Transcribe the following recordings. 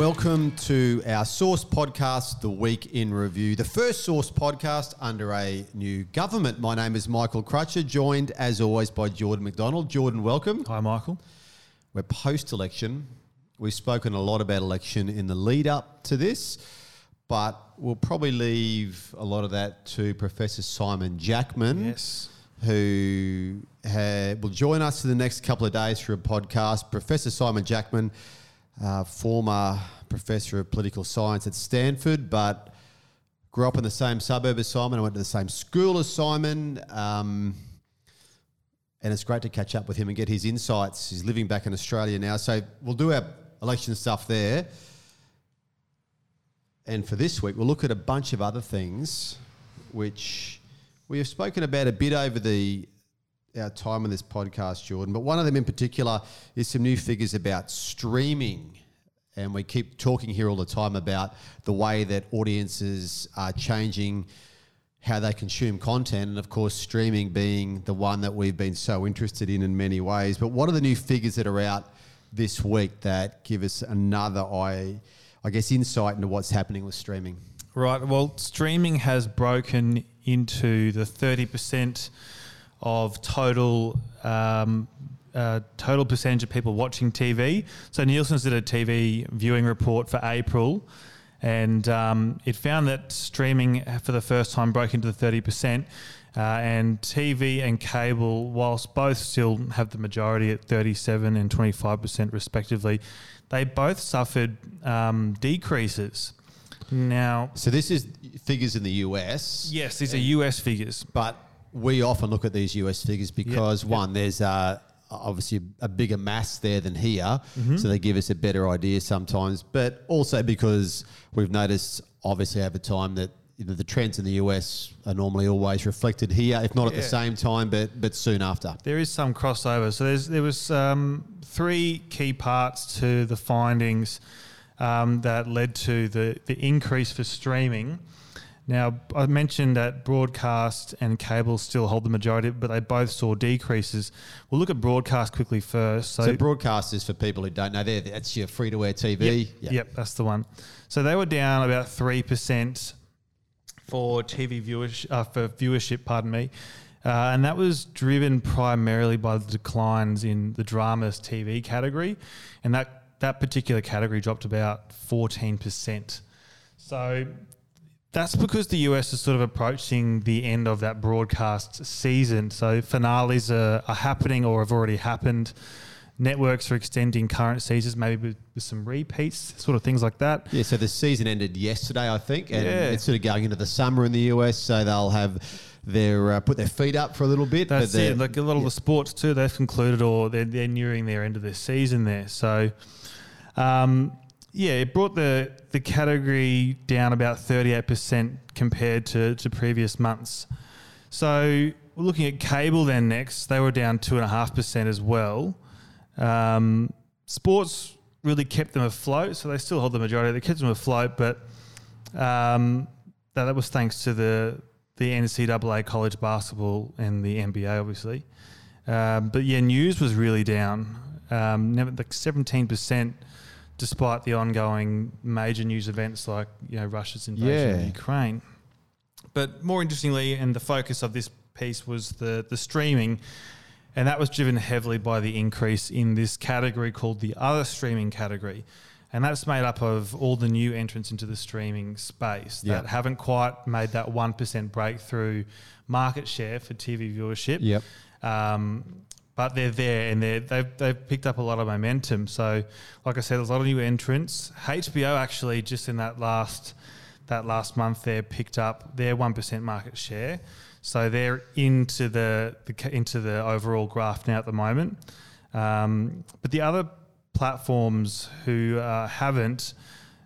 Welcome to our Source podcast, The Week in Review, the first Source podcast under a new government. My name is Michael Crutcher, joined as always by Jordan McDonald. Jordan, welcome. Hi, Michael. We're post election. We've spoken a lot about election in the lead up to this, but we'll probably leave a lot of that to Professor Simon Jackman. Yes. Who ha- will join us for the next couple of days for a podcast. Professor Simon Jackman, uh, former professor of political science at Stanford, but grew up in the same suburb as Simon. I went to the same school as Simon. Um, and it's great to catch up with him and get his insights. He's living back in Australia now. So we'll do our election stuff there. And for this week, we'll look at a bunch of other things which we have spoken about a bit over the our time on this podcast, Jordan. But one of them in particular is some new figures about streaming. And we keep talking here all the time about the way that audiences are changing how they consume content. And of course, streaming being the one that we've been so interested in in many ways. But what are the new figures that are out this week that give us another, I, I guess, insight into what's happening with streaming? Right. Well, streaming has broken into the 30% of total um, uh, total percentage of people watching TV. So Nielsen's did a TV viewing report for April, and um, it found that streaming for the first time broke into the 30%. Uh, and TV and cable, whilst both still have the majority at 37 and 25% respectively, they both suffered um, decreases. Now, So this is figures in the US. yes, these are US figures. But we often look at these US figures because yep. one, there's uh, obviously a bigger mass there than here, so they give us a better idea sometimes. But also because we've noticed, obviously over time, that you know, the trends in the US are normally always reflected here, if not at the same time, but but soon after. There is some crossover. So there's there was um, three key parts to the findings um, that led to the the increase for streaming. Now I mentioned that broadcast and cable still hold the majority, but they both saw decreases. We'll look at broadcast quickly first. So, broadcast is for people who don't know, there that's your free to air TV. Yep, yep, that's the one. So they were down about three percent for TV viewership, uh, for viewership. Pardon me, uh, and that was driven primarily by the declines in the dramas TV category, and that that particular category dropped about fourteen percent. So. That's because the US is sort of approaching the end of that broadcast season. So finales are, are happening or have already happened networks are extending current seasons, maybe with, with some repeats, sort of things like that. Yeah, so the season ended yesterday, I think, and Yeah. it's sort of going into the summer in the US. So they'll have their uh, put their feet up for a little bit. That's it. Like a lot of the sports too, they've concluded or they're, they're nearing their end of their season there. So, um, yeah, it brought the the category down about thirty eight percent compared to, to previous months. So we're looking at cable then next. They were down two and a half percent as well. Um, sports really kept them afloat, so they still hold the majority. They kept them afloat, but um, that, that was thanks to the the NCAA college basketball and the NBA, obviously. Um, but yeah, news was really down, um, like seventeen percent, despite the ongoing major news events like you know Russia's invasion of Ukraine. But more interestingly, and the focus of this piece was the the streaming, and that was driven heavily by the increase in this category called the other streaming category. And that's made up of all the new entrants into the streaming space that Yeah. haven't quite made that 1% breakthrough market share for TV viewership. Yep. Um, but they're there and they're, they've, they've picked up a lot of momentum. So, like I said, there's a lot of new entrants. HBO actually just in that last that last month there picked up their one percent market share. So they're into the, the into the overall graph now at the moment. Um, but the other platforms who uh, haven't,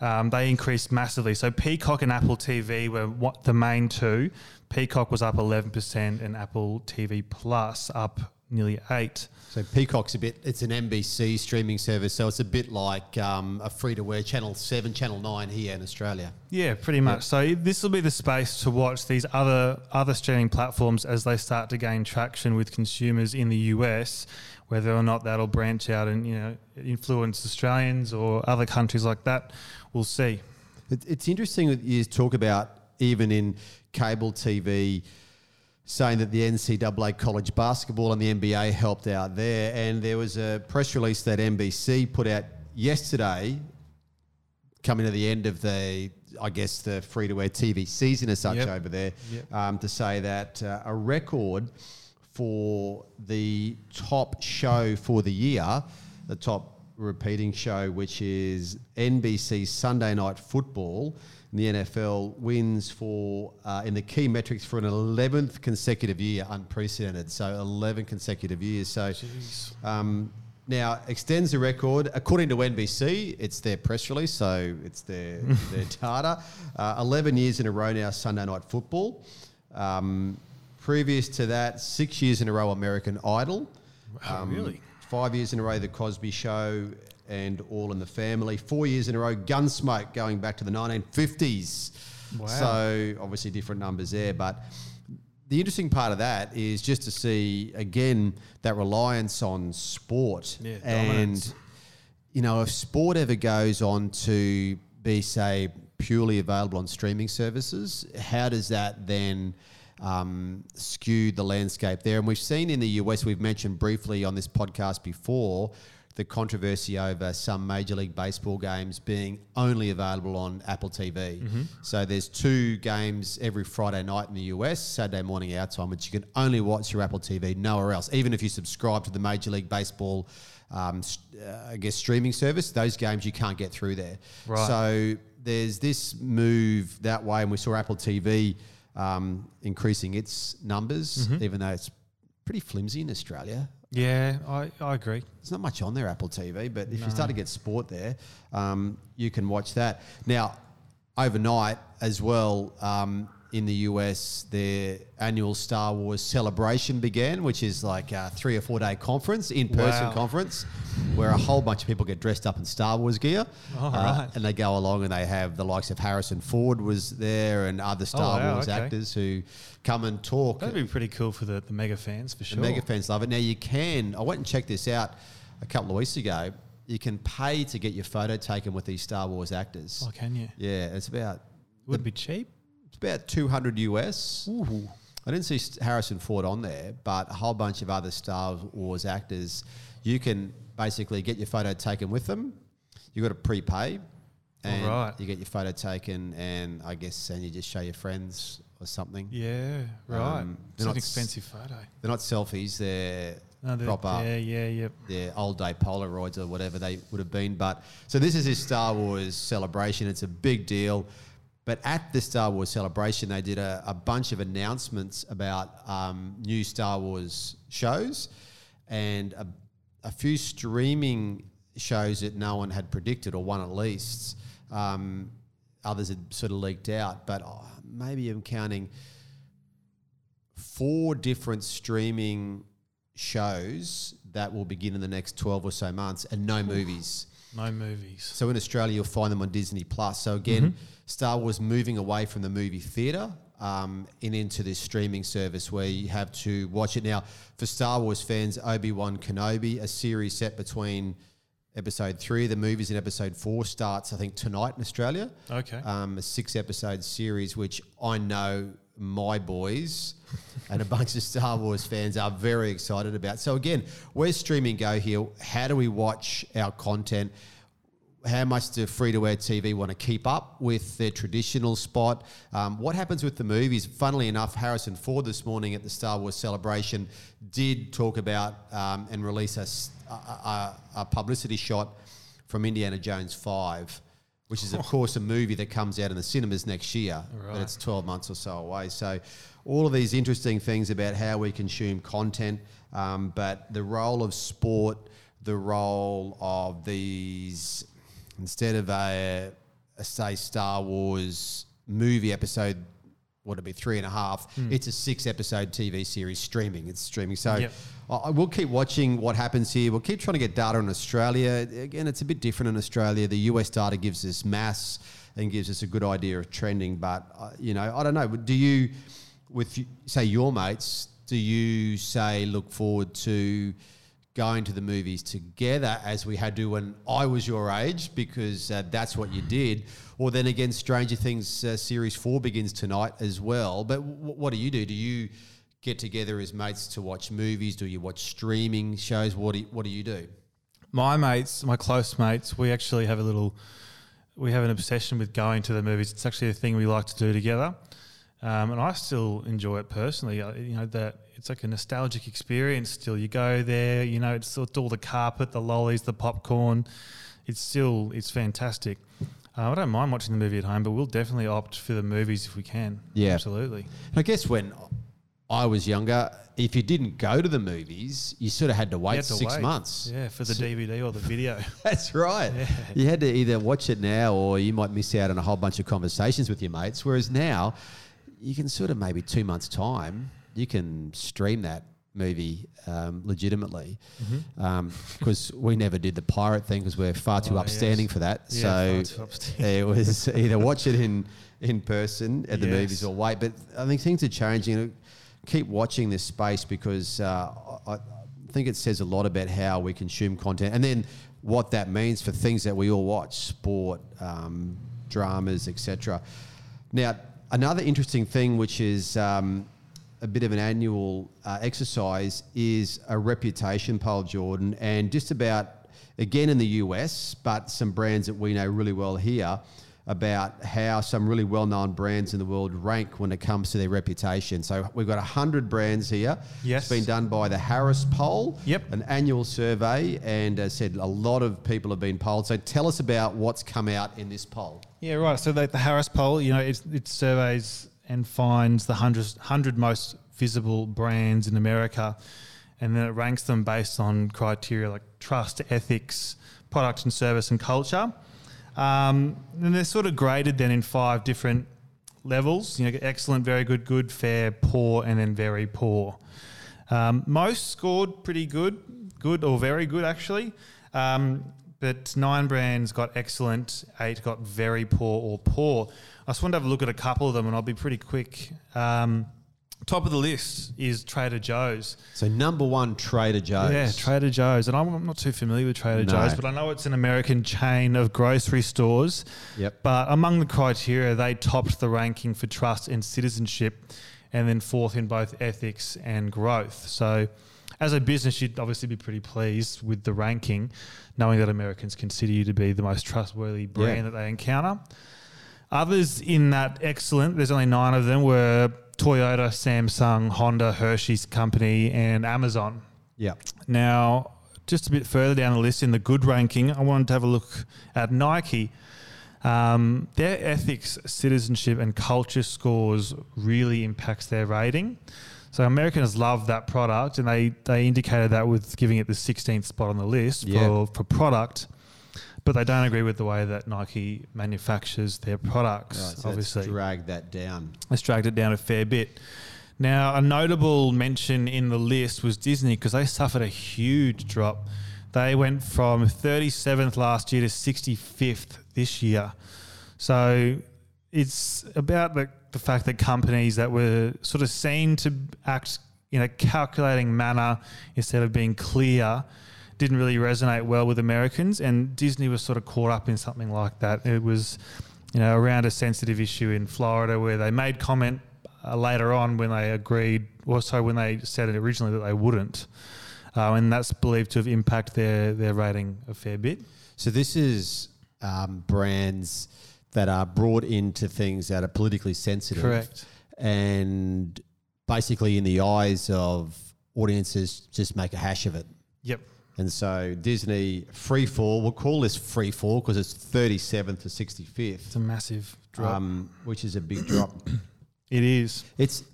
um, they increased massively. So Peacock and Apple TV were what the main two. Peacock was up 11% and Apple TV Plus up nearly eight. So Peacock's a bit. It's an NBC streaming service, so it's a bit like um, a free to wear Channel Seven, Channel Nine here in Australia. Yeah, pretty much. So this will be the space to watch these other other streaming platforms as they start to gain traction with consumers in the US. Whether or not that'll branch out and you know influence Australians or other countries like that, we'll see. It's interesting that you talk about even in cable TV saying that the NCAA college basketball and the NBA helped out there. And there was a press release that NBC put out yesterday, coming to the end of the, I guess, the free to air TV season as such Yep. over there, Yep. um, to say that uh, a record for the top show for the year, the top repeating show, which is NBC Sunday Night Football. In The NFL wins for uh, in the key metrics for an 11th consecutive year, unprecedented. So 11 consecutive years. So um, now extends the record according to NBC. It's their press release, so it's their their data. Uh, 11 years in a row now, Sunday Night Football. Um, previous to that, six years in a row, American Idol. Wow, really? Five years in a row, The Cosby Show and All in the Family. Four years in a row, Gunsmoke, going back to the 1950s. Wow. So obviously different numbers there, but the interesting part of that is just to see again that reliance on sport Yeah, and you know if sport ever goes on to be say purely available on streaming services how does that then um, skew the landscape there and we've seen in the us we've mentioned briefly on this podcast before the controversy over some Major League Baseball games being only available on Apple TV. So there's two games every Friday night in the US, Saturday morning our time, which you can only watch through Apple TV, nowhere else. Even if you subscribe to the Major League Baseball, um, uh, I guess streaming service, those games you can't get through there. Right. So there's this move that way, and we saw Apple TV um, increasing its numbers, even though it's pretty flimsy in Australia. Yeah, I, I agree. There's not much on there, Apple TV, but if you start to get sport there, um, you can watch that. Now, overnight as well, um, in the US, their annual Star Wars celebration began, which is like a three or four day conference, in person Wow. conference, where a whole bunch of people get dressed up in Star Wars gear. Oh, Uh, right. And they go along and they have the likes of Harrison Ford was there and other Star wow, Wars okay. actors who come and talk. That'd be pretty cool for the, the mega fans for sure. The mega fans love it. Now you can. I went and checked this out a couple of weeks ago. You can pay to get your photo taken with these Star Wars actors. Oh, can you? Yeah, it's about Would it be cheap? It's about two hundred US. Ooh. I didn't see Harrison Ford on there, but a whole bunch of other Star Wars actors. You can basically get your photo taken with them. You've got to prepay, and you get your photo taken, and I guess and you just show your friends or something. Yeah, right. Um, it's an expensive photo. They're not selfies; they're No, proper. Yeah, yeah, yeah. their old day Polaroids or whatever they would have been. But so this is his Star Wars celebration. It's a big deal. But at the Star Wars celebration, they did a, a bunch of announcements about um, new Star Wars shows and a, a few streaming shows that no one had predicted, or one at least. Um, others had sort of leaked out, but oh, maybe I'm counting four different streaming shows that will begin in the next 12 or so months and no movies. No movies. So in Australia, you'll find them on Disney Plus. So again, Star Wars moving away from the movie theater um, and into this streaming service where you have to watch it. Now, for Star Wars fans, Obi Wan Kenobi, a series set between episode three of the movies and episode four, starts I think tonight in Australia Okay. um, a six episode series, which I know my boys and a bunch of Star Wars fans are very excited about. So, again, where's streaming go here? How do we watch our content? How much do free to air TV want to keep up with their traditional spot? Um, what happens with the movies? Funnily enough, Harrison Ford this morning at the Star Wars celebration did talk about um, and release a a publicity shot from Indiana Jones 5 which is of course a movie that comes out in the cinemas next year, but it's 12 months or so away. So all of these interesting things about how we consume content, um, but the role of sport, the role of these, instead of a, a say Star Wars movie episode what would it be three and a half. It's a six episode TV series streaming. It's streaming. So Yep. I will keep watching what happens here. We'll keep trying to get data in Australia. Again, it's a bit different in Australia. The US data gives us mass and gives us a good idea of trending. But uh, you know, I don't know. Do you, with say your mates, do you say look forward to? Going to the movies together as we had to when I was your age because uh, that's what you did. Or then again, Stranger Things uh, series four begins tonight as well. But w- what do you do? Do you get together as mates to watch movies? Do you watch streaming shows? What do you, what do you do? My mates, my close mates, we actually have a little, we have an obsession with going to the movies. It's actually a thing we like to do together, um, and I still enjoy it personally. You know that it's like a nostalgic experience. Still, you go there, you know, it's, it's all the carpet, the lollies, the popcorn. It's still it's fantastic. Uh, I don't mind watching the movie at home, but we'll definitely opt for the movies if we can. Yeah. absolutely. I guess when I was younger, if you didn't go to the movies, you sort of had to wait had to six wait. months. Yeah, for the DVD or the video. That's right. Yeah. You had to either watch it now or you might miss out on a whole bunch of conversations with your mates. Whereas now, you can sort of maybe two months' time, you can stream that movie um, legitimately. Because we never did the pirate thing because we're far too Mm-hmm. Oh, upstanding yes. for that. Yeah, so it was either watch it in, in person at the Yes. movies or wait. But I think things are changing. Keep watching this space because uh, I, I think it says a lot about how we consume content and then what that means for things that we all watch sport, um, dramas, etc. Now, another interesting thing, which is um, a bit of an annual uh, exercise, is a reputation poll, Jordan, and just about again in the US, but some brands that we know really well here about how some really well-known brands in the world rank when it comes to their reputation. So we've got 100 brands here. Yes. It's been done by the Harris Poll, Yep. an annual survey, and as I said, a lot of people have been polled. So tell us about what's come out in this poll. Yeah, right. So the, the Harris poll, you know, it, it surveys and finds the 100, 100 most visible brands in America, and then it ranks them based on criteria like trust, ethics, product and service, and culture. Um, and they're sort of graded then in five different levels. You know, excellent, very good, good, fair, poor, and then very poor. Um, most scored pretty good, good or very good actually. Um, but nine brands got excellent, eight got very poor or poor. I just wanted to have a look at a couple of them, and I'll be pretty quick. Um, top of the list is Trader Joe's. So number one, Trader Joe's. Yeah, Trader Joe's, and I'm, I'm not too familiar with Trader No. Joe's, but I know it's an American chain of grocery stores. Yep. But among the criteria, they topped the ranking for trust and citizenship, and then fourth in both ethics and growth. So, as a business, you'd obviously be pretty pleased with the ranking, knowing that Americans consider you to be the most trustworthy brand Yeah. that they encounter. Others in that excellent, there's only nine of them, were Toyota, Samsung, Honda, Hershey's Company, and Amazon. Yeah. Now, just a bit further down the list in the good ranking, I wanted to have a look at Nike. Um, their ethics, citizenship, and culture scores really impacts their rating. So Americans love that product, and they they indicated that with giving it the 16th spot on the list Yeah. for, for product. But they don't agree with the way that Nike manufactures their products. Right, so obviously, drag that down. Let's dragged it down a fair bit. Now, a notable mention in the list was Disney because they suffered a huge drop. They went from 37th last year to 65th this year. So it's about the, the fact that companies that were sort of seen to act in a calculating manner instead of being clear didn't really resonate well with Americans. And Disney was sort of caught up in something like that. It was, you know, around a sensitive issue in Florida where they made comment uh, later on when they agreed, or sorry, when they said it originally that they wouldn't. Uh, and that's believed to have impacted their, their rating a fair bit. So this is um, brands that are brought into things that are politically sensitive. Correct. And basically, in the eyes of audiences, just make a hash of it. Yep. And so Disney free fall, we'll call this free fall because it's 37th to 65th, It's a massive drop. um, which is a big drop. it is. It's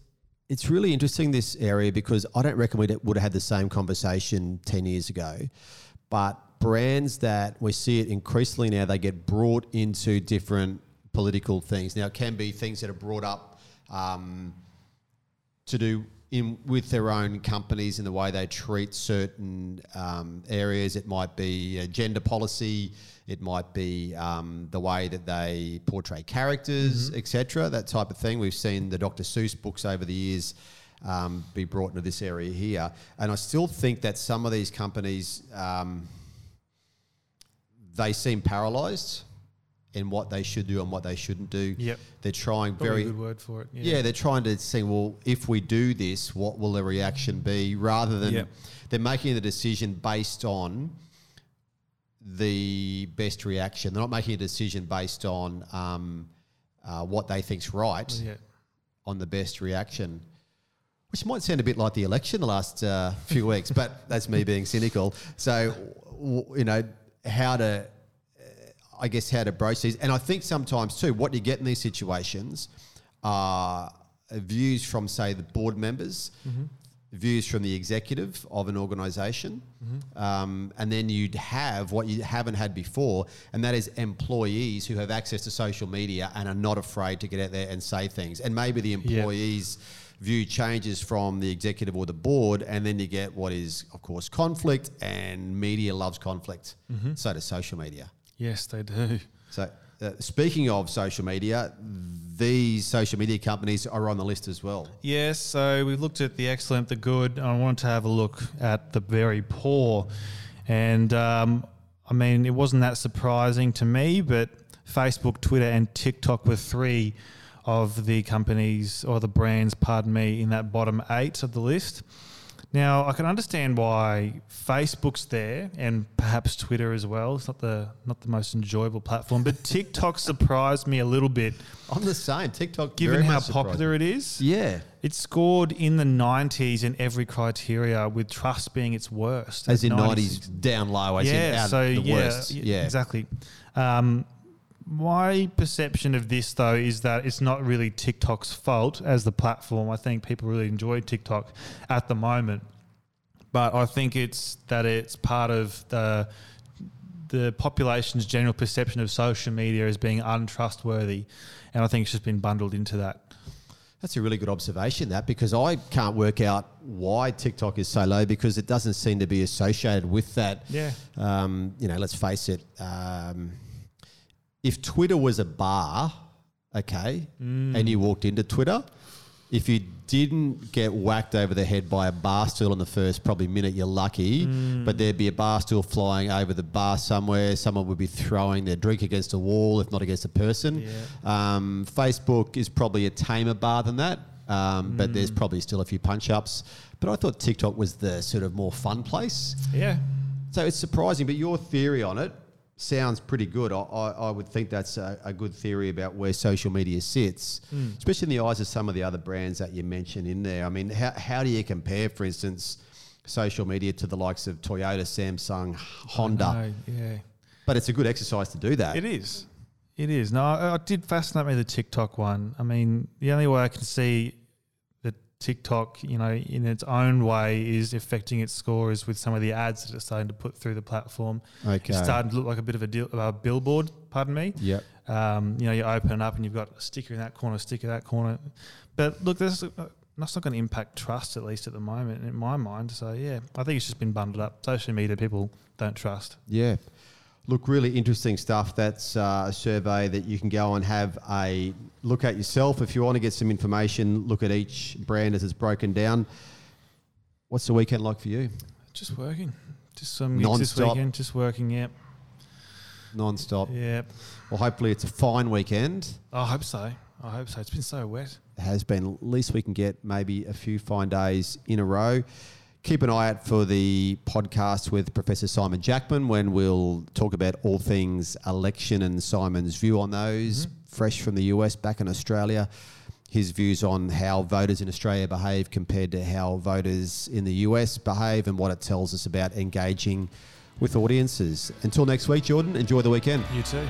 it's really interesting this area because I don't reckon we would have had the same conversation ten years ago, but brands that we see it increasingly now they get brought into different political things. Now it can be things that are brought up um, to do in with their own companies in the way they treat certain um, areas. It might be uh, gender policy. It might be um, the way that they portray characters, etc. That type of thing. We've seen the Dr. Seuss books over the years um, be brought into this area here, and I still think that some of these companies um, they seem paralysed in what they should do and what they shouldn't do. Yep. They're trying Probably very good word for it. yeah. they're trying to see, well, if we do this, what will the reaction be? Rather than Yep. they're making the decision based on the best reaction. They're not making a decision based on um, uh, what they think's right Yeah. on the best reaction. Which might sound a bit like the election the last uh, few weeks, but that's me being cynical. So, w- you know, how to, I guess, how to broach these. And I think sometimes too, what you get in these situations are views from, say, the board members, mm-hmm. views from the executive of an organisation, mm-hmm. um, and then you'd have what you haven't had before, and that is employees who have access to social media and are not afraid to get out there and say things. And maybe the employees view changes from the executive or the board, and then you get what is, of course, conflict, and media loves conflict. Mm-hmm. So does social media. Yes, they do. So, uh, speaking of social media, these social media companies are on the list as well. Yes, so we've looked at the excellent, the good, and I wanted to have a look at the very poor. And um, I mean, it wasn't that surprising to me, but Facebook, Twitter, and TikTok were three of the companies or the brands, pardon me, in that bottom eight of the list. Now, I can understand why Facebook's there and perhaps Twitter as well. It's not the not the most enjoyable platform, but TikTok surprised me a little bit, I'm the same. TikTok, given how popular it is. Yeah, It scored in the 90s in every criteria, with trust being its worst. as in 96. nineties down low, as in Yeah, out so the yeah, worst. Yeah, exactly. Um, my perception of this, though, is that it's not really TikTok's fault as the platform. I think people really enjoy TikTok at the moment, but I think it's that it's part of the the population's general perception of social media as being untrustworthy, and I think it's just been bundled into that. That's a really good observation, that because I can't work out why TikTok is so low because it doesn't seem to be associated with that. Yeah. Um, you know, let's face it. Um, if Twitter was a bar, okay, and you walked into Twitter, if you didn't get whacked over the head by a bar stool in the first probably minute, you're lucky. But there'd be a bar stool flying over the bar somewhere. Someone would be throwing their drink against a wall, if not against a person. Um, Facebook is probably a tamer bar than that. Um, But there's probably still a few punch ups. But I thought TikTok was the sort of more fun place. Yeah. So it's surprising, but your theory on it sounds pretty good. I, I, I would think that's a, a good theory about where social media sits, hmm. especially in the eyes of some of the other brands that you mentioned in there. I mean, how, how do you compare, for instance, social media to the likes of Toyota, Samsung, Honda? No, yeah. But it's a good exercise to do that. It is. It is. No, I, I did fascinate me the TikTok one. I mean, the only way I can see TikTok, you know, in its own way is affecting its scores with some of the ads that it's starting to put through the platform. Okay. It's starting to look like a bit of a, deal, a billboard, pardon me. Yep. Um, you know, you open it up and you've got a sticker in that corner, a sticker in that corner. But look, this, uh, that's not going to impact trust, at least at the moment, in my mind. So, yeah, I think it's just been bundled up. Social media people don't trust. Yeah. Look, really interesting stuff. That's uh, a survey that you can go and have a look at yourself. If you want to get some information, look at each brand as it's broken down. What's the weekend like for you? Just working. Just some gigs this weekend. Just working. Yep. Non-stop. Yep. Well, hopefully it's a fine weekend. I hope so. I hope so. It's been so wet. It has been. At least we can get maybe a few fine days in a row. Keep an eye out for the podcast with Professor Simon Jackman when we'll talk about all things election and Simon's view on those. Mm-hmm. Fresh from the US, back in Australia. His views on how voters in Australia behave compared to how voters in the US behave and what it tells us about engaging with audiences. Until next week, Jordan, enjoy the weekend. You too.